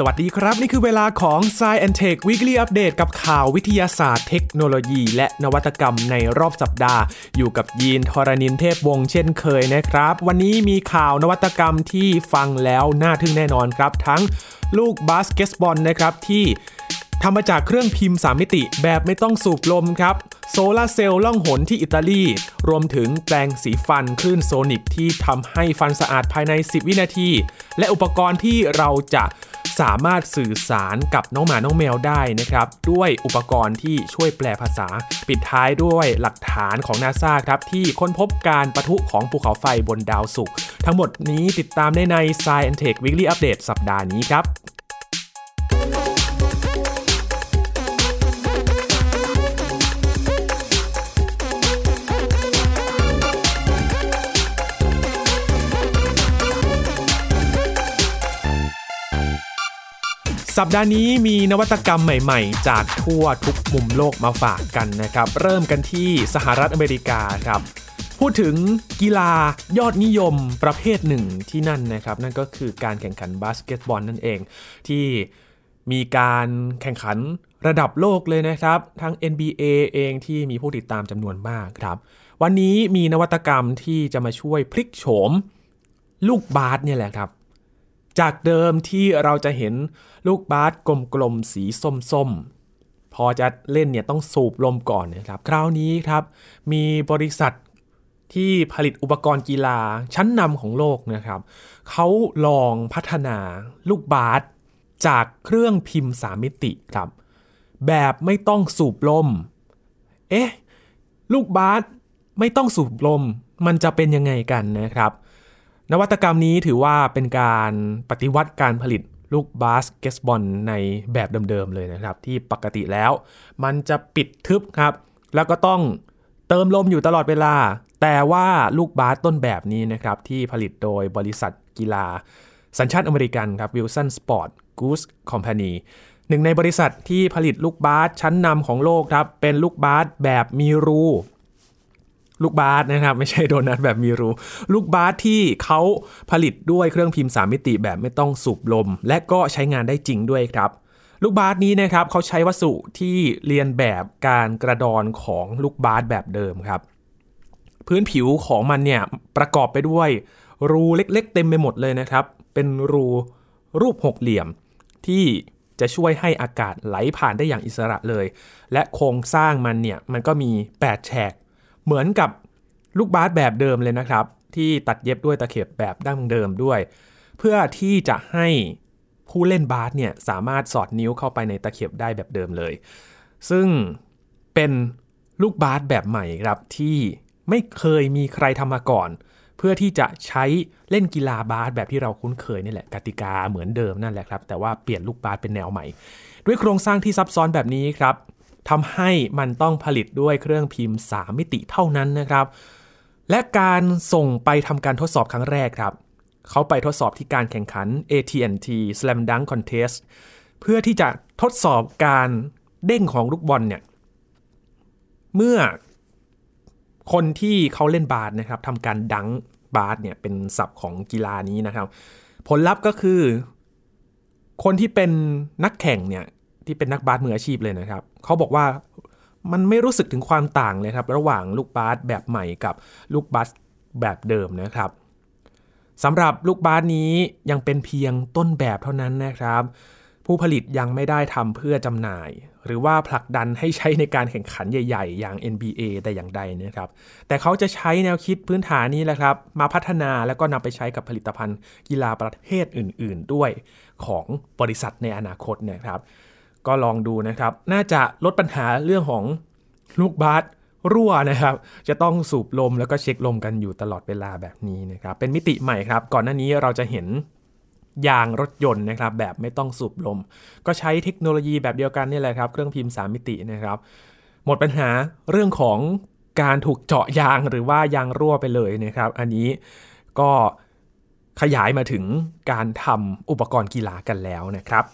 สวัสดีครับ นี่คือเวลาของ Sci and Tech Weekly Update กับข่าววิทยาศาสตร์เทคโนโลยี และนวัตกรรมในรอบสัปดาห์ อยู่กับยีนทรณินเทพวงศ์เช่นเคยนะครับ วันนี้มีข่าวนวัตกรรมที่ฟังแล้วน่าทึ่งแน่นอนครับ ทั้งลูกบาสเกตบอลนะครับที่ทำมาจากเครื่องพิมพ์ 3 มิติแบบไม่ต้องสูบลมครับ โซลาเซลล์ล่องหนที่อิตาลี รวมถึงแปรงสีฟันคลื่นโซนิกที่ทำให้ฟันสะอาดภายใน 10 วินาที และอุปกรณ์ที่เราจะ สามารถสื่อสารกับน้องหมาน้องแมวได้นะครับ ด้วยอุปกรณ์ที่ช่วยแปลภาษา ปิดท้ายด้วยหลักฐานของนาซาครับ ที่ค้นพบการประทุของภูเขาไฟบนดาวศุกร์ทั้งหมดนี้ติดตามได้ใน Science Tech Weekly Update สัปดาห์นี้ครับ สัปดาห์นี้มีนวัตกรรมใหม่ๆ จากทั่วทุกมุมโลกมาฝากกันนะครับ เริ่มกันที่สหรัฐอเมริกาครับ พูดถึงกีฬายอดนิยมประเภทหนึ่งที่นั่นนะครับ นั่นก็คือการแข่งขันบาสเกตบอลนั่นเอง ที่มีการแข่งขันระดับโลกเลยนะครับ ทั้ง NBA เองที่มีผู้ติดตามจำนวนมากครับ วันนี้มีนวัตกรรมที่จะมาช่วยพลิกโฉมลูกบาสเนี่ยแหละครับ จากเดิมที่เราจะเห็นลูกบาสกลมๆสีส้มๆ พอจะเล่นเนี่ยต้องสูบลมก่อนนะครับคราวนี้ครับ มีบริษัทที่ผลิตอุปกรณ์กีฬาชั้นนำของโลกนะครับเขาลองพัฒนาลูกบาสจากเครื่องพิมพ์สามิติครับ แบบไม่ต้องสูบลม เอ๊ะ ลูกบาสไม่ต้องสูบลม มันจะเป็นยังไงกันนะครับ นวัตกรรมนี้ถือว่าเป็นการปฏิวัติการผลิตลูกบาสเกตบอลในแบบเดิมๆเลยนะครับ ที่ปกติแล้ว มันจะปิดทึบครับ แล้วก็ต้องเติมลมอยู่ตลอดเวลา แต่ว่าลูกบาสต้นแบบนี้นะครับ ที่ผลิตโดยบริษัทกีฬา สัญชาติอเมริกันครับ Wilson Sporting Goods Company หนึ่งในบริษัทที่ผลิตลูกบาสชั้นนำของโลกครับ เป็นลูกบาสแบบมีรู ลูกบาสนะครับ ไม่ใช่โดนัทแบบมีรู ลูกบาสที่เขาผลิตด้วยเครื่องพิมพ์ 3 มิติแบบไม่ต้องสูบลม และก็ใช้งานได้จริงด้วยครับ ลูกบาสนี้นะครับเขาใช้วัสดุที่เรียนแบบการกระดอนของลูกบาสแบบเดิมครับ พื้นผิวของมันเนี่ยประกอบไปด้วยรูเล็กๆ เต็มไปหมดเลยนะครับ เป็นรูรูปหกเหลี่ยมที่จะช่วยให้อากาศไหลผ่านได้อย่างอิสระเลย และโครงสร้างมันเนี่ยมันก็มี 8 แฉก เหมือนกับลูกบาสแบบเดิมเลยนะครับ ที่ตัดเย็บด้วยตะเข็บแบบดั้งเดิมด้วย เพื่อที่จะให้ผู้เล่นบาสเนี่ยสามารถสอดนิ้วเข้าไปในตะเข็บได้แบบเดิมเลย ซึ่งเป็นลูกบาสแบบใหม่ครับที่ไม่เคยมีใครทำมาก่อน เพื่อที่จะใช้เล่นกีฬาบาสแบบที่เราคุ้นเคยนี่แหละกติกาเหมือนเดิมนั่นแหละครับ แต่ว่าเปลี่ยนลูกบาสเป็นแนวใหม่ ด้วยโครงสร้างที่ซับซ้อนแบบนี้ครับ ทำให้มันต้องผลิตด้วยเครื่องพิมพ์ 3 มิติเท่านั้นนะครับ และการส่งไปทำการทดสอบครั้งแรกครับ เขาไปทดสอบที่การแข่งขัน AT&T Slam Dunk Contest เพื่อที่จะทดสอบการเด้งของลูกบอลเนี่ย เมื่อคนที่เขาเล่นบาสนะครับทำการดังบาสเนี่ยเป็นศัพท์ของกีฬานี้นะครับ ผลลัพธ์ก็คือ คนที่เป็นนักแข่งเนี่ย ที่เป็นนักบาสมืออาชีพเลยนะครับเขาบอกว่ามันไม่รู้สึกถึงความต่างเลยครับ ระหว่างลูกบาสแบบใหม่กับลูกบาสแบบเดิมนะครับสำหรับลูกบาสนี้ยังเป็นเพียงต้นแบบเท่านั้นนะครับ ผู้ผลิตยังไม่ได้ทำเพื่อจำหน่าย หรือว่าผลักดันให้ใช้ในการแข่งขันใหญ่ ๆ อย่าง NBA แต่อย่างใดนะครับ แต่เขาจะใช้แนวคิดพื้นฐานนี้แหละครับ มาพัฒนาแล้วก็นำไปใช้กับผลิตภัณฑ์กีฬาประเภทอื่น ๆ ด้วยของบริษัทในอนาคตนะครับ ก็ลองดูนะครับ น่าจะลดปัญหาเรื่องของลูกบาสรั่วนะครับ จะต้องสูบลมแล้วก็เช็คลมกันอยู่ตลอดเวลาแบบนี้นะครับ เป็นมิติใหม่ครับ ก่อนหน้านี้เราจะเห็นยางรถยนต์นะครับ แบบไม่ต้องสูบลม ก็ใช้เทคโนโลยีแบบเดียวกันนี่แหละครับ เครื่องพิมพ์ 3 มิตินะครับ หมดปัญหาเรื่องของการถูกเจาะยางหรือว่ายางรั่วไปเลยนะครับ อันนี้ก็ขยายมาถึงการทำอุปกรณ์กีฬากันแล้วนะครับ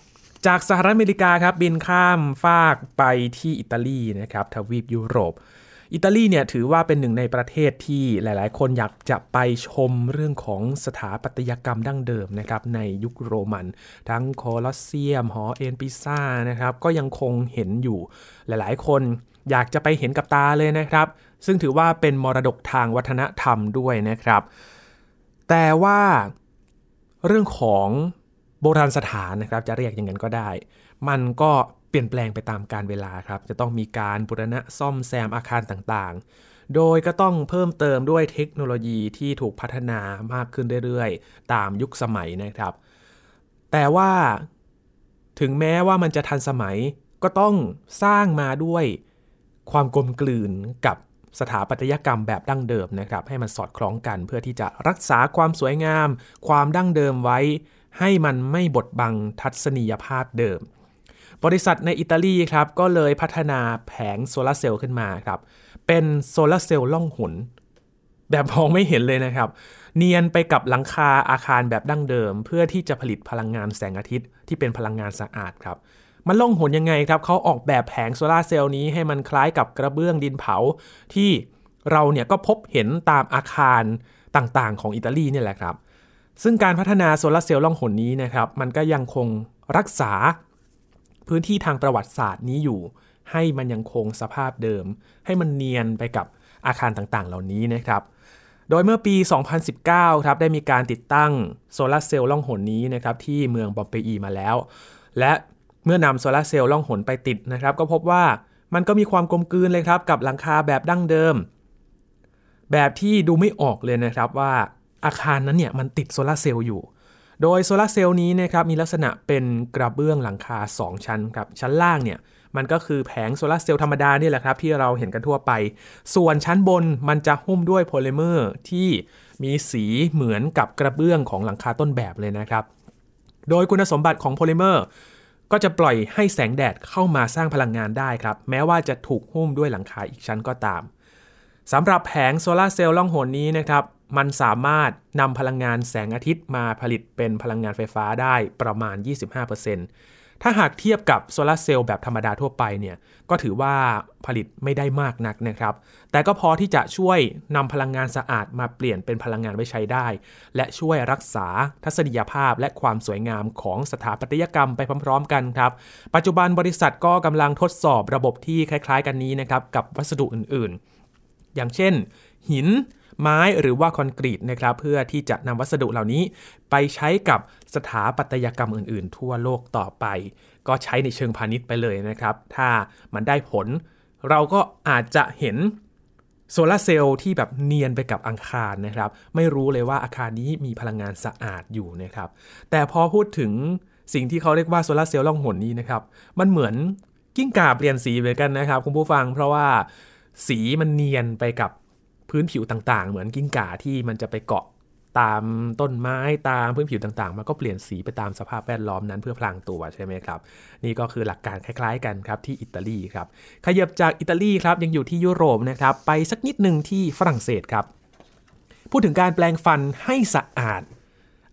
จากสหรัฐอเมริกาครับบินข้ามฟากไปที่อิตาลีนะครับทวีปยุโรป อิตาลีเนี่ยถือว่าเป็นหนึ่งในประเทศที่หลาย ๆ คนอยากจะไปชมเรื่องของสถาปัตยกรรมดั้งเดิมนะครับในยุคโรมัน ทั้งโคลอสเซียมหอเอ็นปิซ่านะครับก็ยังคงเห็นอยู่หลาย ๆ คนอยากจะไปเห็นกับตาเลยนะครับ ซึ่งถือว่าเป็นมรดกทางวัฒนธรรมด้วยนะครับ แต่ว่าเรื่องของ โบราณสถานนะครับจะเรียกอย่างนั้นก็ได้ มันก็เปลี่ยนแปลงไปตามการเวลาครับ จะต้องมีการบูรณะซ่อมแซมอาคารต่างๆ โดยก็ต้องเพิ่มเติมด้วยเทคโนโลยีที่ถูกพัฒนามากขึ้นเรื่อยๆ ตามยุคสมัยนะครับ แต่ว่าถึงแม้ว่ามันจะทันสมัยก็ต้องสร้างมาด้วยความกลมกลืนกับสถาปัตยกรรมแบบดั้งเดิมนะครับ ให้มันสอดคล้องกันเพื่อที่จะรักษาความสวยงาม ความดั้งเดิมไว้ ให้มันไม่บดบังทัศนียภาพเดิม บริษัทในอิตาลีครับก็เลยพัฒนาแผงโซลาเซลล์ขึ้นมาครับ เป็นโซลาเซลล์ล่องหนแบบมองไม่เห็นเลยนะครับ เนียนไปกับหลังคาอาคารแบบดั้งเดิม เพื่อที่จะผลิตพลังงานแสงอาทิตย์ที่เป็นพลังงานสะอาดครับมันล่องหนยังไงครับเขาออกแบบแผงโซลาเซลล์นี้ให้มันคล้ายกับกระเบื้องดินเผา ที่เราเนี่ยก็พบเห็นตามอาคารต่างๆ ของอิตาลีนี่แหละครับ ซึ่งการพัฒนาโซลาเซลล์ล่องหนนี้นะครับ มันก็ยังคงรักษาพื้นที่ทางประวัติศาสตร์นี้อยู่ ให้มันยังคงสภาพเดิม ให้มันเนียนไปกับอาคารต่างๆ เหล่านี้นะครับ โดยเมื่อปี 2019 ครับได้มีการติดตั้งโซลาเซลล์ล่องหนนี้นะครับที่เมืองปอมเปอีมาแล้ว และเมื่อนำโซลาเซลล์ล่องหนไปติดนะครับ ก็พบว่ามันก็มีความกลมกลืนเลยครับกับหลังคาแบบดั้งเดิม แบบที่ดูไม่ออกเลยนะครับว่า อาคารนั้นเนี่ยมันติดโซลาเซลล์อยู่ โดยโซลาเซลล์นี้นะครับมีลักษณะเป็นกระเบื้องหลังคา 2 ชั้นครับ ชั้นล่างเนี่ยมันก็คือแผงโซลาเซลล์ธรรมดานี่แหละครับที่เราเห็นกันทั่วไป ส่วนชั้นบนมันจะหุ้มด้วยโพลิเมอร์ที่มีสีเหมือนกับกระเบื้องของหลังคาต้นแบบเลยนะครับ โดยคุณสมบัติของโพลิเมอร์ก็จะปล่อยให้แสงแดดเข้ามาสร้างพลังงานได้ครับ แม้ว่าจะถูกหุ้มด้วยหลังคาอีกชั้นก็ตามสำหรับแผงโซลาเซลล์ล่องหนนี้นะครับ มันสามารถนำพลังงานแสงอาทิตย์มาผลิตเป็นพลังงานไฟฟ้าได้ประมาณ 25%ถ้าหากเทียบกับโซลาเซลล์แบบธรรมดาทั่วไปเนี่ยก็ถือว่าผลิตไม่ได้มากนักนะครับ แต่ก็พอที่จะช่วยนำพลังงานสะอาดมาเปลี่ยนเป็นพลังงานไว้ใช้ได้ และช่วยรักษาทัศนียภาพและความสวยงามของสถาปัตยกรรมไปพร้อมๆ กันครับ ปัจจุบันบริษัทก็กำลังทดสอบระบบที่คล้ายๆ กันนี้นะครับกับวัสดุอื่นๆ อย่างเช่น หิน ไม้หรือว่าคอนกรีตนะครับเพื่อที่จะนำวัสดุเหล่านี้ไปใช้กับสถาปัตยกรรมอื่น ๆ ทั่วโลกต่อไป ก็ใช้ในเชิงพาณิชย์ไปเลยนะครับ ถ้ามันได้ผล เราก็อาจจะเห็นโซลาเซลล์ที่แบบเนียนไปกับอาคารนะครับ ไม่รู้เลยว่าอาคารนี้มีพลังงานสะอาดอยู่นะครับ แต่พอพูดถึงสิ่งที่เขาเรียกว่าโซลาเซลล์ล่องหนนี้นะครับ มันเหมือนกิ้งก่าเปลี่ยนสีเหมือนกันนะครับ คุณผู้ฟังเพราะว่าสีมันเนียนไปกับ พื้นผิวต่างๆ เหมือนกิ้งก่าที่มันจะไปเกาะตามต้นไม้ตามพื้นผิวต่างๆ มันก็เปลี่ยนสีไปตามสภาพแวดล้อมนั้นเพื่อพลางตัวใช่ไหมครับ นี่ก็คือหลักการคล้ายๆกันครับที่อิตาลีครับขยับจากอิตาลีครับยังอยู่ที่ยุโรปนะครับไปสักนิดหนึ่งที่ฝรั่งเศสครับ พูดถึงการแปลงฟันให้สะอาด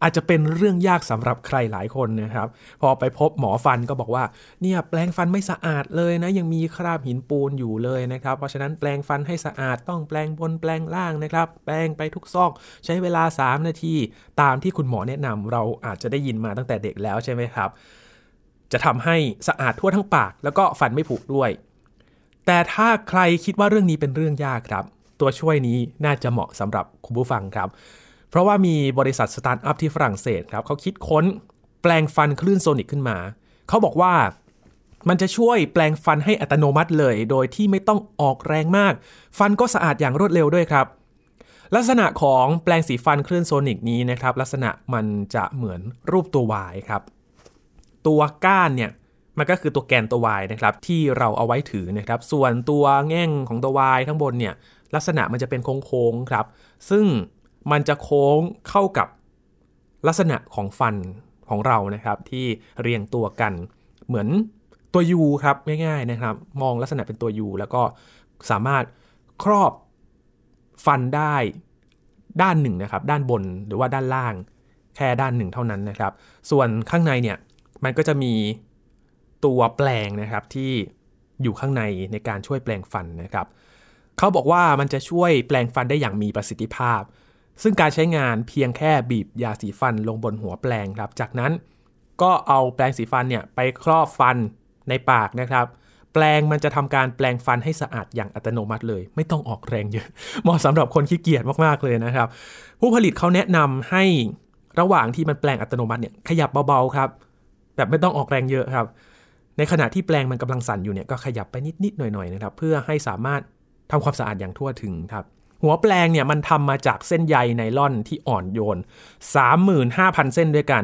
อาจจะเป็นเรื่องยากสำหรับใครหลายคนนะครับ พอไปพบหมอฟันก็บอกว่าเนี่ยแปลงฟันไม่สะอาดเลยนะ ยังมีคราบหินปูนอยู่เลยนะครับ เพราะฉะนั้นแปลงฟันให้สะอาดต้องแปลงบนแปลงล่างนะครับ แปลงไปทุกซอกใช้เวลา 3 นาที ตามที่คุณหมอแนะนำเราอาจจะได้ยินมาตั้งแต่เด็กแล้วใช่ไหมครับ จะทำให้สะอาดทั่วทั้งปาก แล้วก็ฟันไม่ผุด้วย แต่ถ้าใครคิดว่าเรื่องนี้เป็นเรื่องยากครับ ตัวช่วยนี้น่าจะเหมาะสำหรับคุณผู้ฟังครับ เพราะว่ามีบริษัทสตาร์ทอัพที่ฝรั่งเศสครับเขาคิดค้นแปลงฟันคลื่นโซนิกขึ้นมา เขาบอกว่ามันจะช่วยแปลงฟันให้อัตโนมัติเลย โดยที่ไม่ต้องออกแรงมาก ฟันก็สะอาดอย่างรวดเร็วด้วยครับ ลักษณะของแปลงสีฟันคลื่นโซนิกนี้นะครับ ลักษณะมันจะเหมือนรูปตัววายครับ ตัวก้านเนี่ยมันก็คือตัวแกนตัววายนะครับที่เราเอาไว้ถือนะครับ ส่วนตัวแง่งของตัววายข้างบนเนี่ยลักษณะมันจะเป็นโค้งๆครับ ซึ่ง มันจะโค้งเข้ากับลักษณะของฟันของเรานะครับ ที่เรียงตัวกันเหมือนตัวยูครับง่ายๆนะครับ มองลักษณะเป็นตัวยูแล้วก็สามารถครอบฟันได้ด้านหนึ่งนะครับ ด้านบนหรือว่าด้านล่างแค่ด้านหนึ่งเท่านั้นนะครับ ส่วนข้างในเนี่ยมันก็จะมีตัวแปลงนะครับที่อยู่ข้างในในการช่วยแปลงฟันนะครับ เขาบอกว่ามันจะช่วยแปลงฟันได้อย่างมีประสิทธิภาพ ซึ่งการใช้งานเพียงแค่บีบยาสีฟันลงบนหัวแปลงครับ จากนั้นก็เอาแปลงสีฟันเนี่ยไปครอบฟันในปากนะครับ แปลงมันจะทำการแปลงฟันให้สะอาดอย่างอัตโนมัติเลย ไม่ต้องออกแรงเยอะ เหมาะสำหรับคนขี้เกียจมากๆเลยนะครับ ผู้ผลิตเขาแนะนำให้ระหว่างที่มันแปลงอัตโนมัติเนี่ยขยับเบาๆครับ แบบไม่ต้องออกแรงเยอะครับ ในขณะที่แปลงมันกำลังสั่นอยู่เนี่ยก็ขยับไปนิดๆหน่อยๆนะครับ เพื่อให้สามารถทำความสะอาดอย่างทั่วถึงครับ หัวแปลงเนี่ยมันทำมาจากเส้นใยไนล่อนที่อ่อนโยน 35,000 เส้นด้วยกัน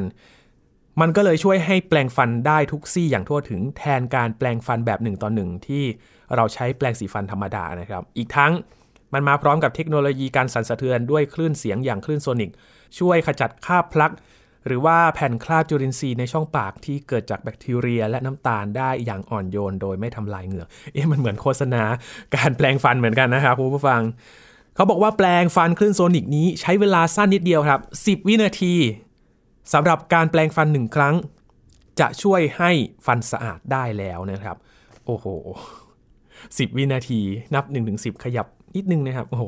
มันก็เลยช่วยให้แปลงฟันได้ทุกซี่อย่างทั่วถึงแทนการแปลงฟันแบบหนึ่งต่อหนึ่งที่เราใช้แปลงสีฟันธรรมดานะครับ อีกทั้งมันมาพร้อมกับเทคโนโลยีการสั่นสะเทือนด้วยคลื่นเสียงอย่างคลื่นโซนิก ช่วยขจัดคราบพลัก หรือว่าแผ่นคราบจุลินทรีย์ในช่องปากที่เกิดจากแบคทีเรีย และน้ำตาลได้อย่างอ่อนโยน โดยไม่ทำลายเหงือก เอ๊ะมันเหมือนโฆษณาการแปลงฟันเหมือนกันนะครับคุณผู้ฟัง เขาบอกว่าแปลงฟันคลื่นโซนิกนี้ใช้เวลาสั้นนิดเดียวครับ 10 วินาทีสำหรับการแปลงฟันหนึ่งครั้ง จะช่วยให้ฟันสะอาดได้แล้วนะครับ โอ้โห 10 วินาทีนับ 1-10ถึงขยับนิดนึงนะครับ โอ้โห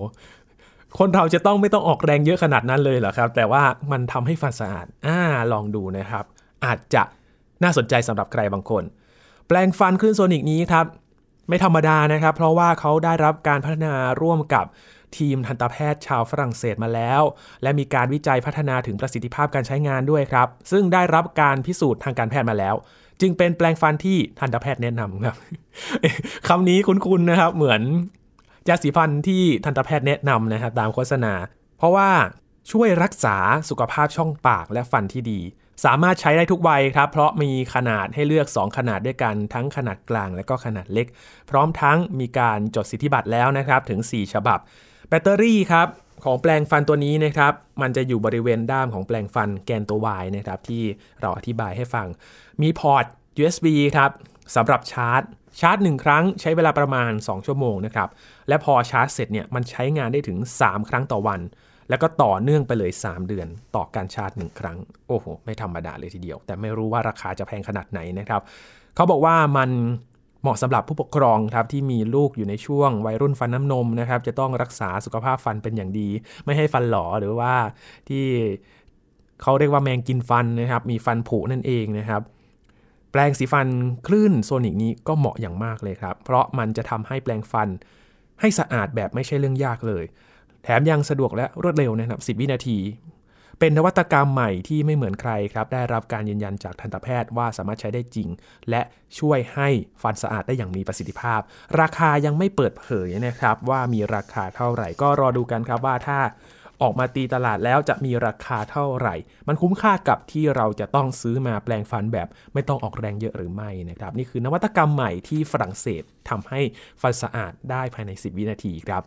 คนเราจะต้องไม่ต้องออกแรงเยอะขนาดนั้นเลยเหรอครับ แต่ว่ามันทำให้ฟันสะอาด อ่า ลองดูนะครับ อาจจะน่าสนใจสำหรับใครบางคน แปลงฟันคลื่นโซนิกนี้ครับ ไม่ธรรมดานะครับ เพราะว่าเขาได้รับการพัฒนาร่วมกับ ทีมทันตแพทย์ชาวฝรั่งเศสมาแล้ว และมีการวิจัยพัฒนาถึงประสิทธิภาพการใช้งานด้วยครับ ซึ่งได้รับการพิสูจน์ทางการแพทย์มาแล้ว จึงเป็นแปลงฟันที่ทันตแพทย์แนะนำครับคำนี้คุ้นๆนะครับเหมือนยาสีฟันที่ทันตแพทย์แนะนำนะครับตามโฆษณา เพราะว่าช่วยรักษาสุขภาพช่องปากและฟันที่ดี สามารถใช้ได้ทุกวัยครับ เพราะมีขนาดให้เลือก 2 ขนาดด้วยกันทั้งขนาดกลางและก็ขนาดเล็ก พร้อมทั้งมีการจดสิทธิบัตรแล้วนะครับถึง 4 ฉบับ แบตเตอรี่ครับของแปรงฟันตัวนี้นะครับ มันจะอยู่บริเวณด้ามของแปรงฟันแกนตัว Y นะครับ ที่เราอธิบายให้ฟัง มีพอร์ต USB ครับสำหรับชาร์จ ชาร์จ 1 ครั้งใช้เวลาประมาณ 2 ชั่วโมงนะครับ และพอชาร์จเสร็จเนี่ยมันใช้งานได้ถึง 3 ครั้งต่อวัน แล้วก็ต่อเนื่องไปเลย 3 เดือน ต่อการชาร์จ 1 ครั้ง โอ้โห ไม่ธรรมดาเลยทีเดียว แต่ไม่รู้ว่าราคาจะแพงขนาดไหนนะครับ เขาบอกว่ามัน เหมาะสำหรับผู้ปกครองครับที่มีลูกอยู่ในช่วงวัยรุ่นฟันน้ำนมนะครับจะต้องรักษาสุขภาพฟันเป็นอย่างดี ไม่ให้ฟันหลอหรือว่าที่เขาเรียกว่าแมงกินฟันนะครับ มีฟันผุนั่นเองนะครับ แปลงสีฟันคลื่นโซนิกนี้ก็เหมาะอย่างมากเลยครับ เพราะมันจะทำให้แปลงฟันให้สะอาดแบบไม่ใช่เรื่องยากเลย แถมยังสะดวกและรวดเร็วนะครับ 10 วินาที เป็นนวัตกรรมใหม่ที่ไม่เหมือนใครครับ ได้รับการยืนยันจากทันตแพทย์ว่าสามารถใช้ได้จริง และช่วยให้ฟันสะอาดได้อย่างมีประสิทธิภาพ ราคายังไม่เปิดเผยนะครับ ว่ามีราคาเท่าไหร่ ก็รอดูกันครับว่าถ้าออกมาตีตลาดแล้วจะมีราคาเท่าไหร่ มันคุ้มค่ากับที่เราจะต้องซื้อมาแปลงฟันแบบไม่ต้องออกแรงเยอะหรือไม่นะครับ นี่คือนวัตกรรมใหม่ที่ฝรั่งเศสทำให้ฟันสะอาดได้ภายใน 10 วินาทีครับ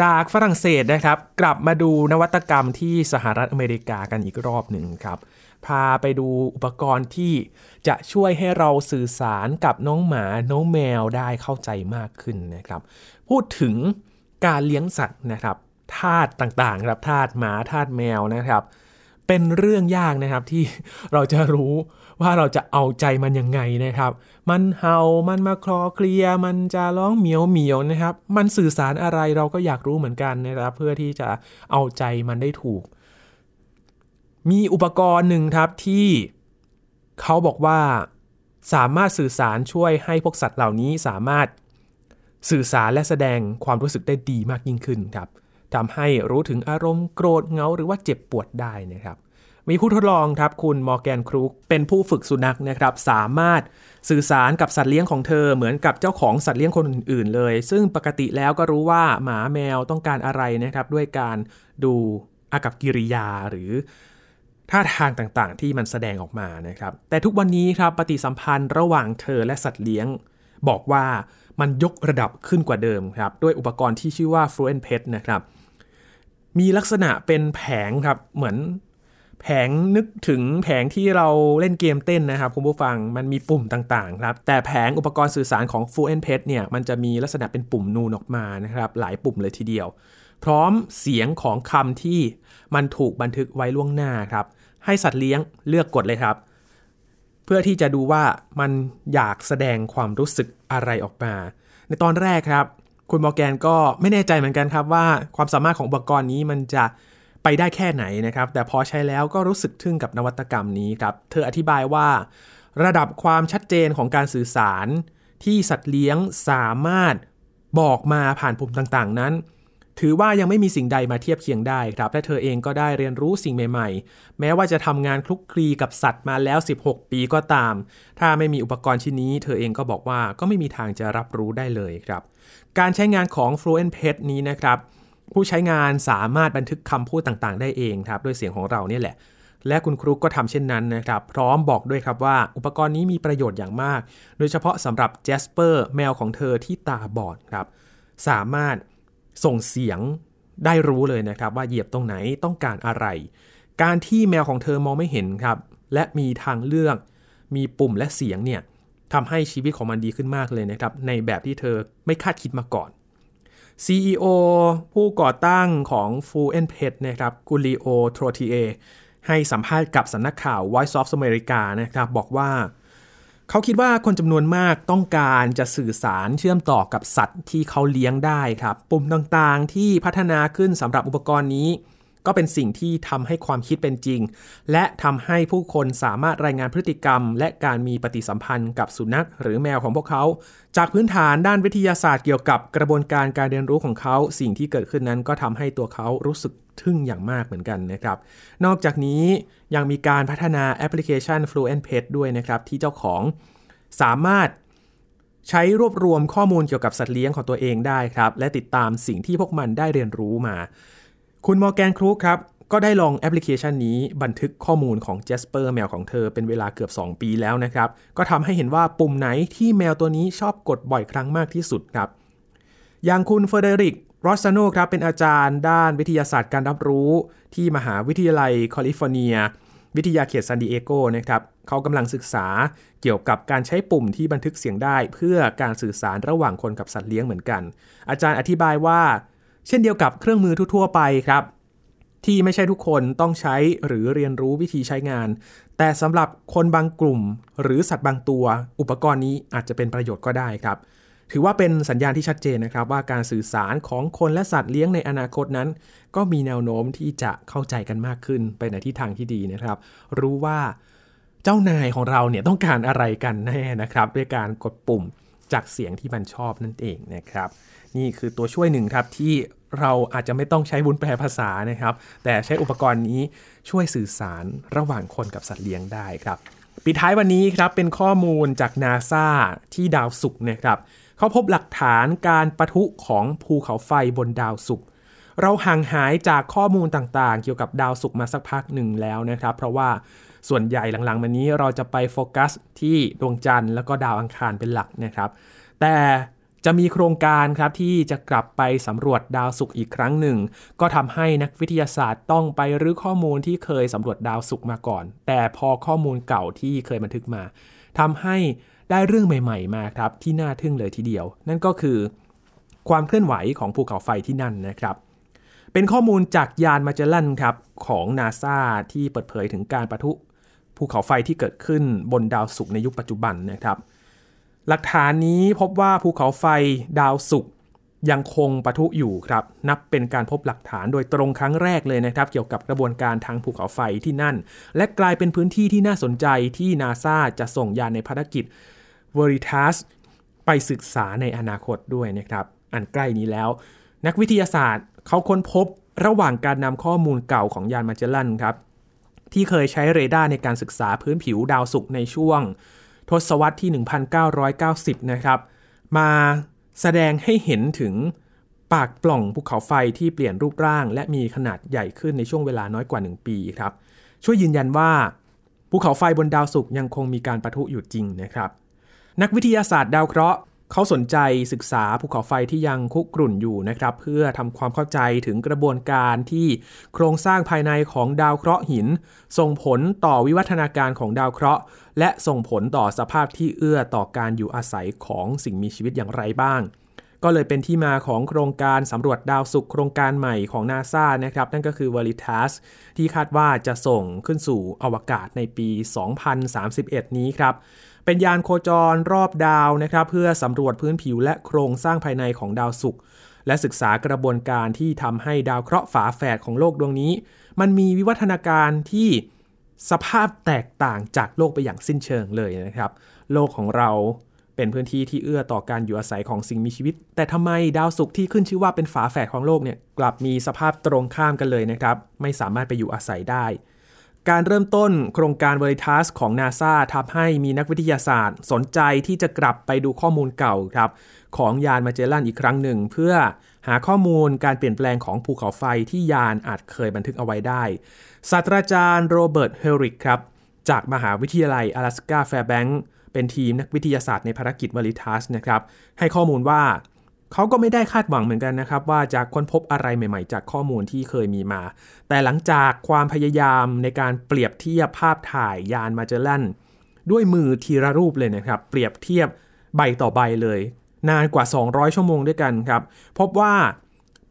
จากฝรั่งเศสนะครับ กลับมาดูนวัตกรรมที่สหรัฐอเมริกากันอีกรอบหนึ่งครับ พาไปดูอุปกรณ์ที่จะช่วยให้เราสื่อสารกับน้องหมาน้องแมวได้เข้าใจมากขึ้นนะครับ พูดถึงการเลี้ยงสัตว์นะครับทาสต่างๆครับทาสหมาทาสแมวนะครับ เป็นเรื่องยากนะครับที่เราจะรู้ ว่าเราจะเอาใจมันยังไงนะครับ มันเห่ามันมาคลอเคลียมันจะร้องเหมียวเหมียวนะครับ มันสื่อสารอะไรเราก็อยากรู้เหมือนกันนะครับ เพื่อที่จะเอาใจมันได้ถูก มีอุปกรณ์หนึ่งครับที่เขาบอกว่าสามารถสื่อสารช่วยให้พวกสัตว์เหล่านี้สามารถสื่อสารและแสดงความรู้สึกได้ดีมากยิ่งขึ้นครับทำให้รู้ถึงอารมณ์โกรธเงาหรือว่าเจ็บปวดได้นะครับ มีผู้ทดลองครับคุณมอร์แกนครูกเป็นผู้ฝึกสุนัขนะครับสามารถสื่อสารกับสัตว์เลี้ยงของเธอเหมือนกับเจ้าของสัตว์เลี้ยงคนอื่นๆเลย ซึ่งปกติแล้วก็รู้ว่าหมาแมวต้องการอะไรนะครับด้วยการดูอากับกิริยาหรือท่าทางต่างๆ ที่มันแสดงออกมานะครับ แต่ทุกวันนี้ครับปฏิสัมพันธ์ระหว่างเธอและสัตว์เลี้ยง บอกว่ามันยกระดับขึ้นกว่าเดิมครับด้วยอุปกรณ์ที่ชื่อว่า Fluent Pet นะครับมีลักษณะเป็นแผงครับเหมือน แผงนึกถึงแผงที่เราเล่นเกมเต้นนะครับคุณผู้ฟังมันมีปุ่มต่างๆครับแต่แผงอุปกรณ์สื่อสารของ f u l l p e t เนี่ยมันจะมีลักษณะเป็นปุ่มนูนออกมานะครับหลายปุ่มเลยทีเดียว พร้อมเสียงของคำที่มันถูกบันทึกไว้ล่วงหน้าครับให้สัตว์เลี้ยงเลือกกดเลยครับเพื่อที่จะดูว่ามันอยากแสดงความรู้สึกอะไรออกมา ในตอนแรกครับคคุณมอร์แกนก็ไม่แน่ใจเหมือนกันครับว่าความสามารถของอุปกรณ์นี้มันจะ ไปได้แค่ไหนนะครับ แต่พอใช้แล้วก็รู้สึกทึ่งกับนวัตกรรมนี้ครับ เธออธิบายว่า ระดับความชัดเจนของการสื่อสาร ที่สัตว์เลี้ยงสามารถบอกมาผ่านปุ่มต่างๆ นั้น ถือว่ายังไม่มีสิ่งใดมาเทียบเคียงได้ครับ และเธอเองก็ได้เรียนรู้สิ่งใหม่ๆ แม้ว่าจะทำงานคลุกคลีกับสัตว์มาแล้ว 16 ปีก็ตาม ถ้าไม่มีอุปกรณ์ชิ้นนี้ เธอเองก็บอกว่าก็ไม่มีทางจะรับรู้ได้เลยครับ การใช้งานของ Fluent Pet นี้นะครับ ผู้ใช้งานสามารถบันทึกคำพูดต่างๆ ได้เองครับด้วยเสียงของเราเนี่ยแหละ และคุณครูก็ทำเช่นนั้นนะครับ พร้อมบอกด้วยครับว่าอุปกรณ์นี้มีประโยชน์อย่างมาก โดยเฉพาะสำหรับแจสเปอร์แมวของเธอที่ตาบอดครับ สามารถส่งเสียงได้รู้เลยนะครับ ว่าเหยียบตรงไหนต้องการอะไร การที่แมวของเธอมองไม่เห็นครับ และมีทางเลือก มีปุ่มและเสียงเนี่ยทำให้ชีวิตของมันดีขึ้นมากเลยนะครับ ในแบบที่เธอไม่คาดคิดมาก่อน CEO ผู้ก่อตั้งของ f u e n Pet นะครับคุณลีโอโทรทีเอให้สัมภาษณ์กับสำนักข่าว Voice of America นะครับบอกว่า เขาคิดว่าคนจำนวนมากต้องการจะสื่อสารเชื่อมต่อกับสัตว์ที่เขาเลี้ยงได้ครับ ปุ่มต่างๆที่พัฒนาขึ้นสำหรับอุปกรณ์นี้ ก็เป็นสิ่งที่ทำให้ความคิดเป็นจริง และทำให้ผู้คนสามารถรายงานพฤติกรรม และการมีปฏิสัมพันธ์กับสุนัข หรือแมวของพวกเขา จากพื้นฐานด้านวิทยาศาสตร์เกี่ยวกับกระบวนการการเรียนรู้ของเขา สิ่งที่เกิดขึ้นนั้นก็ทำให้ตัวเขารู้สึกทึ่งอย่างมากเหมือนกันนะครับ นอกจากนี้ยังมีการพัฒนาแอปพลิเคชัน Fluent Pet ด้วยนะครับ ที่เจ้าของสามารถใช้รวบรวมข้อมูลเกี่ยวกับสัตว์เลี้ยงของตัวเองได้ครับ และติดตามสิ่งที่พวกมันได้เรียนรู้มา คุณมอร์แกนครูครับ ก็ได้ลองแอปพลิเคชันนี้บันทึกข้อมูลของ Jasper แมวของเธอเป็นเวลาเกือบ 2 ปีแล้วนะครับ ก็ทำให้เห็นว่าปุ่มไหนที่แมวตัวนี้ชอบกดบ่อยครั้งมากที่สุดครับ อย่างคุณเฟเดริกรอสซานโนครับเป็นอาจารย์ด้านวิทยาศาสตร์การรับรู้ ที่มหาวิทยาลัยแคลิฟอร์เนีย วิทยาเขตซานดิเอโกนะครับเขากำลังศึกษาเกี่ยวกับการใช้ปุ่มที่บันทึกเสียงได้ เพื่อการสื่อสารระหว่างคนกับสัตว์เลี้ยงเหมือนกัน อาจารย์อธิบายว่า เช่นเดียวกับเครื่องมือทั่วๆไปครับ ที่ไม่ใช่ทุกคนต้องใช้หรือเรียนรู้วิธีใช้งาน แต่สำหรับคนบางกลุ่ม หรือสัตว์บางตัว อุปกรณ์นี้อาจจะเป็นประโยชน์ก็ได้ครับ ถือว่าเป็นสัญญาณที่ชัดเจนนะครับ ว่าการสื่อสารของคนและสัตว์เลี้ยงในอนาคตนั้น ก็มีแนวโน้มที่จะเข้าใจกันมากขึ้นไปในทิศทางที่ดีนะครับ รู้ว่าเจ้านายของเราเนี่ยต้องการอะไรกันแน่นะครับ ด้วยการกดปุ่มจากเสียงที่มันชอบนั่นเองนะครับ นี่คือตัวช่วยหนึ่งครับที่เราอาจจะไม่ต้องใช้วุ้นแปลภาษานะครับ แต่ใช้อุปกรณ์นี้ช่วยสื่อสารระหว่างคนกับสัตว์เลี้ยงได้ครับ ปิดท้ายวันนี้ครับเป็นข้อมูลจากนาซาที่ดาวศุกร์นะครับเขาพบหลักฐานการประทุของภูเขาไฟบนดาวศุกร์เราห่างหายจากข้อมูลต่างๆ เกี่ยวกับดาวศุกร์มาสักพักหนึ่งแล้วนะครับ เพราะว่าส่วนใหญ่หลังๆมานี้เราจะไปโฟกัสที่ดวงจันทร์แล้วก็ดาวอังคารเป็นหลักนะครับ แต่ จะมีโครงการครับที่จะกลับไปสำรวจดาวศุกร์อีกครั้งหนึ่ง ก็ทำให้นักวิทยาศาสตร์ต้องไปรื้อข้อมูลที่เคยสำรวจดาวศุกร์มาก่อน แต่พอข้อมูลเก่าที่เคยบันทึกมาทำให้ได้เรื่องใหม่ ๆ มาครับที่น่าทึ่งเลยทีเดียว นั่นก็คือ ความเคลื่อนไหวของภูเขาไฟที่นั่นนะครับเป็นข้อมูลจากยานมาเจลันครับของนาซาที่เปิดเผยถึงการประทุภูเขาไฟที่เกิดขึ้นบนดาวศุกร์ในยุคปัจจุบันนะครับ หลักฐานนี้พบว่าภูเขาไฟดาวศุกร์ยังคงปะทุอยู่ครับ นับเป็นการพบหลักฐานโดยตรงครั้งแรกเลยนะครับ เกี่ยวกับกระบวนการทางภูเขาไฟที่นั่น และกลายเป็นพื้นที่ที่น่าสนใจที่นาซาจะส่งยานในภารกิจ Veritas ไปศึกษาในอนาคตด้วยนะครับ อันใกล้นี้แล้ว นักวิทยาศาสตร์เขาค้นพบระหว่างการนำข้อมูลเก่าของยานมาเจลลันครับ ที่เคยใช้เรดาร์ในการศึกษาพื้นผิวดาวศุกร์ในช่วง ทศวรรษที่ 1990 นะครับ มาแสดงให้เห็นถึงปากปล่องภูเขาไฟที่เปลี่ยนรูปร่าง และมีขนาดใหญ่ขึ้นในช่วงเวลาน้อยกว่า 1 ปีครับ ช่วยยืนยันว่าภูเขาไฟบนดาวศุกร์ยังคงมีการประทุอยู่จริงนะครับ นักวิทยาศาสตร์ดาวเคราะห์ เขาสนใจศึกษาภูเขาไฟที่ยังคุกรุ่นอยู่นะครับ เพื่อทำความเข้าใจถึงกระบวนการที่โครงสร้างภายในของดาวเคราะห์หิน ส่งผลต่อวิวัฒนาการของดาวเคราะห์ และส่งผลต่อสภาพที่เอื้อต่อการอยู่อาศัยของสิ่งมีชีวิตอย่างไรบ้าง ก็เลยเป็นที่มาของโครงการสำรวจดาวศุกร์โครงการใหม่ของนาซานะครับ นั่นก็คือ Veritas ที่คาดว่าจะส่งขึ้นสู่อวกาศในปี 2031 นี้ครับ เป็นยานโคจรรอบดาวนะครับเพื่อสำรวจพื้นผิวและโครงสร้างภายในของดาวศุกร์และศึกษากระบวนการที่ทำให้ดาวเคราะห์ฝาแฝดของโลกดวงนี้ มันมีวิวัฒนาการที่สภาพแตกต่างจากโลกไปอย่างสิ้นเชิงเลยนะครับ โลกของเราเป็นพื้นที่ที่เอื้อต่อการอยู่อาศัยของสิ่งมีชีวิต แต่ทำไมดาวศุกร์ที่ขึ้นชื่อว่าเป็นฝาแฝดของโลกเนี่ยกลับมีสภาพตรงข้ามกันเลยนะครับ ไม่สามารถไปอยู่อาศัยได้ การเริ่มต้นโครงการ Veritas ของ NASA ทำให้มีนักวิทยาศาสตร์ สนใจที่จะกลับไปดูข้อมูลเก่าครับของยานมาเจลันอีกครั้งหนึ่ง เพื่อหาข้อมูลการเปลี่ยนแปลงของภูเขาไฟที่ยานอาจเคยบันทึกเอาไว้ได้ ศาสตราจารย์โรเบิร์ตเฮริกครับจากมหาวิทยาลัย阿拉斯加แฟร์แบงก์เป็นทีมนักวิทยาศาสตร์ในภารกิจวอลิทัสนะครับ ให้ข้อมูลว่า เขาก็ไม่ได้คาดหวังเหมือนกันนะครับ ว่าจะค้นพบอะไรใหม่ ๆ จากข้อมูลที่เคยมีมา แต่หลังจากความพยายามในการเปรียบเทียบภาพถ่ายยานมาเจลันด้วยมือทีละรูปเลยนะครับ เปรียบเทียบใบต่อใบเลย นานกว่า 200 ชั่วโมงด้วยกันครับ พบว่า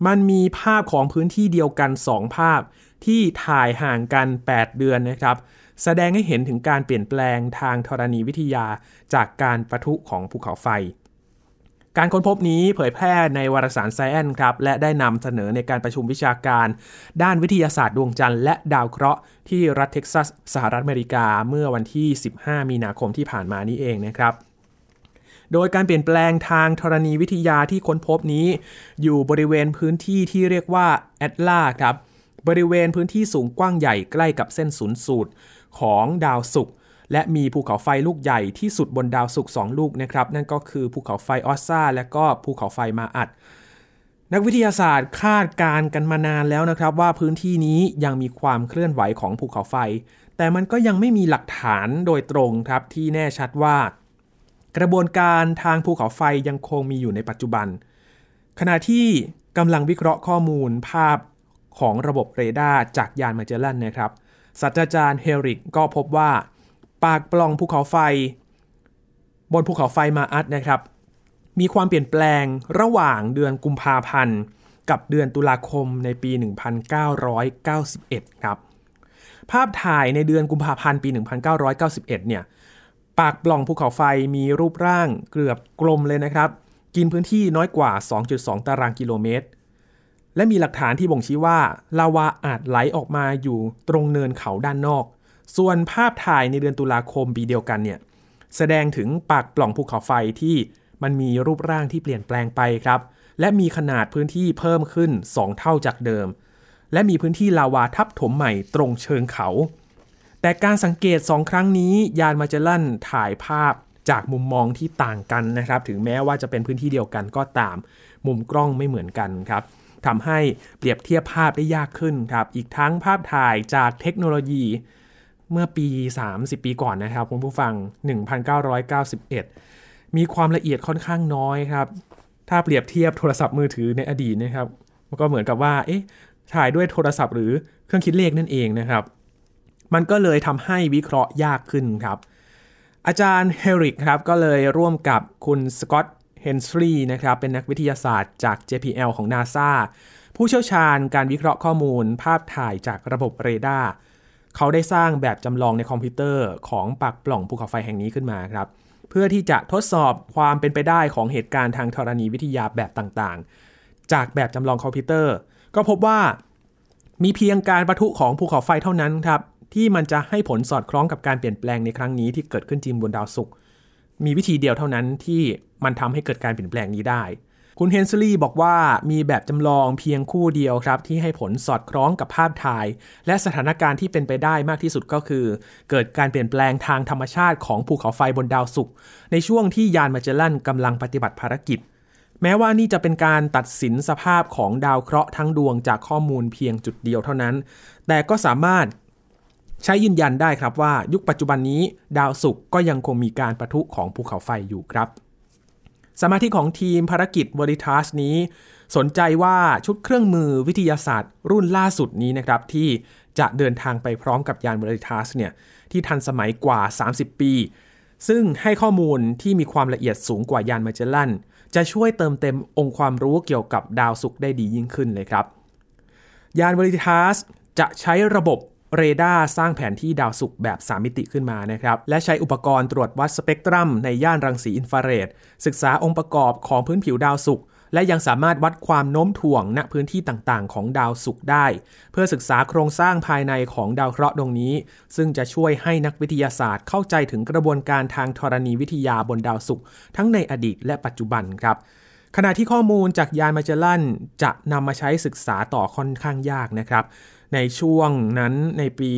มันมีภาพของพื้นที่เดียวกัน 2 ภาพที่ถ่ายห่างกัน 8 เดือนนะครับ แสดงให้เห็นถึงการเปลี่ยนแปลงทางธรณีวิทยาจากการประทุของภูเขาไฟ การค้นพบนี้เผยแพร่ในวารสารไซแอนครับและได้นำเสนอในการประชุมวิชาการ ด้านวิทยาศาสตร์ดวงจันทร์และดาวเคราะห์ที่รัฐเท็กซัสสหรัฐอเมริกาเมื่อวันที่ 15 มีนาคมที่ผ่านมานี้เองนะครับโดยการเปลี่ยนแปลงทางธรณีวิทยาที่ค้นพบนี้ อยู่บริเวณพื้นที่ที่เรียกว่าแอตลาครับบริเวณพื้นที่สูงกว้างใหญ่ใกล้กับเส้นศูนย์สูตรของดาวศุกร์ และมีภูเขาไฟลูกใหญ่ที่สุดบนดาวศุกร์สองลูกนะครับ นั่นก็คือภูเขาไฟออสซาและก็ภูเขาไฟมาอัด นักวิทยาศาสตร์คาดการกันมานานแล้วนะครับ ว่าพื้นที่นี้ยังมีความเคลื่อนไหวของภูเขาไฟ แต่มันก็ยังไม่มีหลักฐานโดยตรงครับที่แน่ชัดว่า กระบวนการทางภูเขาไฟยังคงมีอยู่ในปัจจุบัน ขณะที่กำลังวิเคราะห์ข้อมูลภาพของระบบเรดาร์จากยานมาเจลันนะครับศาสตราจารย์เฮริกก็พบว่า ปากปล่องภูเขาไฟ บนภูเขาไฟมาอัดนะครับ มีความเปลี่ยนแปลงระหว่างเดือนกุมภาพันธ์ กับเดือนตุลาคมในปี 1991 ครับ ภาพถ่ายในเดือนกุมภาพันธ์ปี 1991 เนี่ยปากปล่องภูเขาไฟมีรูปร่างเกือบกลมเลยนะครับ กินพื้นที่น้อยกว่า 2.2 ตารางกิโลเมตร และมีหลักฐานที่บ่งชี้ว่าลาวาอาจไหลออกมาอยู่ตรงเนินเขาด้านนอก ส่วนภาพถ่ายในเดือนตุลาคมปีเดียวกันเนี่ยแสดงถึงปากปล่องภูเขาไฟที่มันมีรูปร่างที่เปลี่ยนแปลงไปครับ และมีขนาดพื้นที่เพิ่มขึ้น 2 เท่าจากเดิม และมีพื้นที่ลาวาทับถมใหม่ตรงเชิงเขา แต่การสังเกต 2 ครั้งนี้ยานมาเจลันถ่ายภาพจากมุมมองที่ต่างกันนะครับ ถึงแม้ว่าจะเป็นพื้นที่เดียวกันก็ตาม มุมกล้องไม่เหมือนกันครับทำให้เปรียบเทียบภาพได้ยากขึ้นครับ อีกทั้งภาพถ่ายจากเทคโนโลยี เมื่อปี 30 ปีก่อนนะครับคุณผู้ฟัง 1991 มีความละเอียดค่อนข้างน้อยครับ ถ้าเปรียบเทียบโทรศัพท์มือถือในอดีตนะครับ มันก็เหมือนกับว่า เอ๊ะ ถ่ายด้วยโทรศัพท์หรือเครื่องคิดเลขนั่นเองนะครับ มันก็เลยทำให้วิเคราะห์ยากขึ้นครับ อาจารย์เฮอริกครับ ก็เลยร่วมกับคุณสกอตต์ เฮนส์ลีย์นะครับ เป็นนักวิทยาศาสตร์จาก JPL ของ NASA ผู้เชี่ยวชาญการวิเคราะห์ข้อมูล ภาพถ่ายจากระบบเรดาร์ เขาได้สร้างแบบจำลองในคอมพิวเตอร์ของปากปล่องภูเขาไฟแห่งนี้ขึ้นมาครับ เพื่อที่จะทดสอบความเป็นไปได้ของเหตุการณ์ทางธรณีวิทยาแบบต่างๆ จากแบบจำลองคอมพิวเตอร์ ก็พบว่ามีเพียงการปะทุของภูเขาไฟเท่านั้นครับที่มันจะให้ผลสอดคล้องกับการเปลี่ยนแปลงในครั้งนี้ที่เกิดขึ้นจริงบนดาวศุกร์มีวิธีเดียวเท่านั้นที่มันทำให้เกิดการเปลี่ยนแปลงนี้ได้ คุณเฮนซ์ลีย์บอกว่ามีแบบจำลองเพียงคู่เดียวครับ ที่ให้ผลสอดคล้องกับภาพถ่าย และสถานการณ์ที่เป็นไปได้มากที่สุดก็คือ เกิดการเปลี่ยนแปลงทางธรรมชาติของภูเขาไฟบนดาวศุกร์ในช่วงที่ยานมาเจลันกำลังปฏิบัติภารกิจ แม้ว่านี่จะเป็นการตัดสินสภาพของดาวเคราะห์ทั้งดวงจากข้อมูลเพียงจุดเดียวเท่านั้น แต่ก็สามารถใช้ยืนยันได้ครับว่า ยุคปัจจุบันนี้ ดาวศุกร์ก็ยังคงมีการประทุของภูเขาไฟอยู่ครับ สมาชิกของทีมภารกิจ Veritas นี้ สนใจว่าชุดเครื่องมือวิทยาศาสตร์ รุ่นล่าสุดนี้นะครับ ที่จะเดินทางไปพร้อมกับยาน Veritas เนี่ยที่ทันสมัยกว่า 30 ปี ซึ่งให้ข้อมูลที่มีความละเอียดสูงกว่ายาน Magellan จะช่วยเติมเต็มองค์ความรู้เกี่ยวกับดาวศุกร์ได้ดียิ่งขึ้นเลยครับ ยาน Veritas จะใช้ระบบ เรดาร์สร้างแผนที่ดาวศุกร์แบบ 3 มิติขึ้นมานะครับ และใช้อุปกรณ์ตรวจวัดสเปกตรัมในย่านรังสีอินฟราเรดศึกษาองค์ประกอบของพื้นผิวดาวศุกร์และยังสามารถวัดความโน้มถ่วงณพื้นที่ต่างๆ ของดาวศุกร์ได้ เพื่อศึกษาโครงสร้างภายในของดาวเคราะห์ดวงนี้ ซึ่งจะช่วยให้นักวิทยาศาสตร์เข้าใจถึงกระบวนการทางธรณีวิทยาบนดาวศุกร์ทั้งในอดีตและปัจจุบันครับขณะที่ข้อมูลจากยานมาเจลันจะนำมาใช้ศึกษาต่อค่อนข้างยากนะครับ ในช่วงนั้นในปี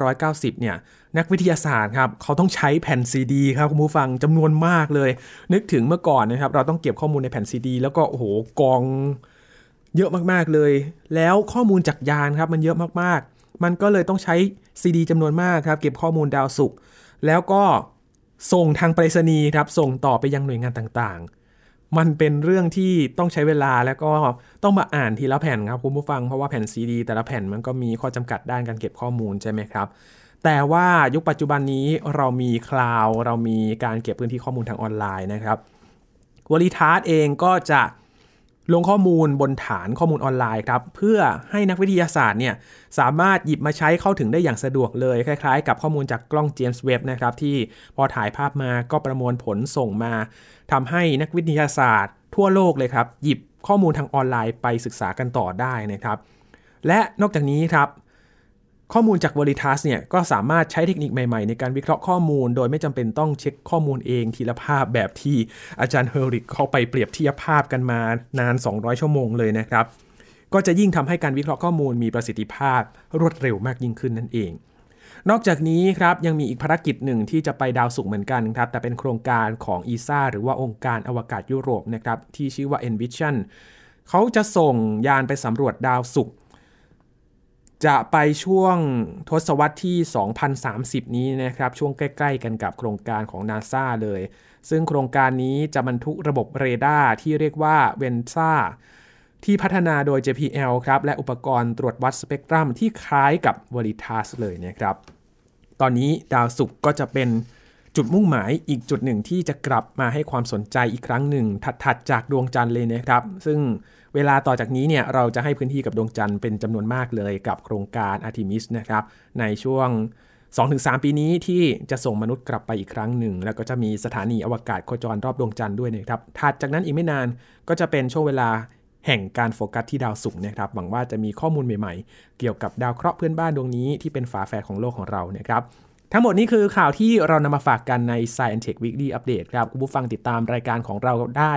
1990 เนี่ยนักวิทยาศาสตร์ครับเขาต้องใช้แผ่นซีดีครับคุณผู้ฟังจำนวนมากเลย นึกถึงเมื่อก่อนนะครับ เราต้องเก็บข้อมูลในแผ่นซีดีแล้วก็โอ้โหกองเยอะมากๆเลย แล้วข้อมูลจากยานครับมันเยอะมากๆ มันก็เลยต้องใช้ซีดีจำนวนมากครับ เก็บข้อมูลดาวศุกร์แล้วก็ส่งทางไปรษณีย์ครับ ส่งต่อไปยังหน่วยงานต่างๆ มันเป็นเรื่องที่ต้องใช้เวลาแล้วก็ต้องมาอ่านทีละแผ่นครับคุณผู้ฟังเพราะว่าแผ่นซีดีแต่ละแผ่นมันก็มีข้อจำกัดด้านการเก็บข้อมูลใช่ไหมครับแต่ว่ายุคปัจจุบันนี้เรามีคลาวเรามีการเก็บพื้นที่ข้อมูลทางออนไลน์นะครับ Veritas เองก็จะลงข้อมูลบนฐานข้อมูลออนไลน์ครับเพื่อให้นักวิทยาศาสตร์เนี่ยสามารถหยิบมาใช้เข้าถึงได้อย่างสะดวกเลย คล้ายๆ กับข้อมูลจากกล้องเจมส์เว็บบ์นะครับที่พอถ่ายภาพมาก็ประมวลผลส่งมา ทำให้นักวิทยาศาสตร์ ทั่วโลกเลยครับ หยิบข้อมูลทางออนไลน์ไปศึกษากันต่อได้นะครับ และนอกจากนี้ครับ ข้อมูลจาก Veritas เนี่ยก็สามารถใช้เทคนิคใหม่ๆ ในการวิเคราะห์ข้อมูล โดยไม่จำเป็นต้องเช็คข้อมูลเองทีละภาพแบบที่อาจารย์เฮอริกเข้าไปเปรียบเทียบภาพกันมานาน 200 ชั่วโมงเลยนะครับ ก็จะยิ่งทำให้การวิเคราะห์ข้อมูลมีประสิทธิภาพรวดเร็วมากยิ่งขึ้นนั่นเอง นอกจากนี้ครับยังมีอีกภารกิจหนึ่งที่จะไปดาวศุกร์เหมือนกันครับแต่เป็นโครงการของ ESA หรือว่าองค์การอวกาศยุโรปนะครับที่ชื่อว่า EnVision เขาจะส่งยานไปสำรวจดาวศุกร์จะไปช่วงทศวรรษที่ 2030 นี้นะครับ ช่วงใกล้ ๆ กันกับโครงการของ NASA เลย ซึ่งโครงการนี้จะบรรทุกระบบเรดาร์ที่เรียกว่า VenSAR ที่พัฒนาโดย JPL ครับ และอุปกรณ์ตรวจวัดสเปกตรัมที่คล้ายกับ Veritas เลยนะครับ ตอนนี้ดาวศุกร์ก็จะเป็นจุดมุ่งหมายอีกจุดหนึ่งที่จะกลับมาให้ความสนใจอีกครั้งหนึ่ง ถัดๆจากดวงจันทร์เลยนะครับ ซึ่งเวลาต่อจากนี้เนี่ยเราจะให้พื้นที่กับดวงจันทร์เป็นจำนวนมากเลยกับโครงการ Artemis นะครับ ในช่วง 2-3 ปีนี้ที่จะส่งมนุษย์กลับไปอีกครั้งหนึ่ง แล้วก็จะมีสถานีอวกาศโคจรรอบดวงจันทร์ด้วยนะครับถัดจากนั้นอีกไม่นานก็จะเป็นช่วงเวลา แห่งการโฟกัสที่ดาวศุกร์นะครับหวังว่าจะมีข้อมูลใหม่ๆ เกี่ยวกับดาวเคราะห์เพื่อนบ้านดวงนี้ที่เป็นฝาแฝดของโลกของเรานะครับ ทั้งหมดนี้คือข่าวที่เรานำมาฝากกันใน Science Tech Weekly Update ครับ คุณผู้ฟังติดตามรายการของเราได้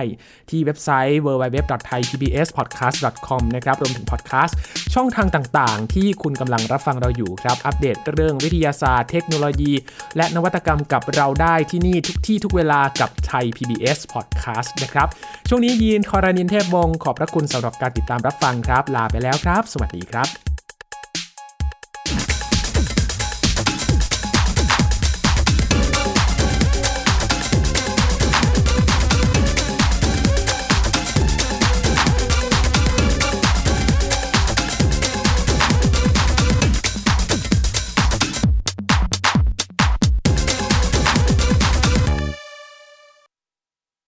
ที่เว็บไซต์ www.thaipbspodcast.com นะครับ รวมถึงพอดแคสต์ช่องทางต่างๆ ที่คุณกำลังรับฟังเราอยู่ครับ อัปเดตเรื่องวิทยาศาสตร์ เทคโนโลยี และนวัตกรรมกับเราได้ที่นี่ทุกที่ทุกเวลากับไทย PBS Podcast นะครับ ช่วงนี้ยีนคอรานินเทพวงศ์ขอบพระคุณสำหรับการติดตามรับฟังครับ ลาไปแล้วครับ สวัสดีครับ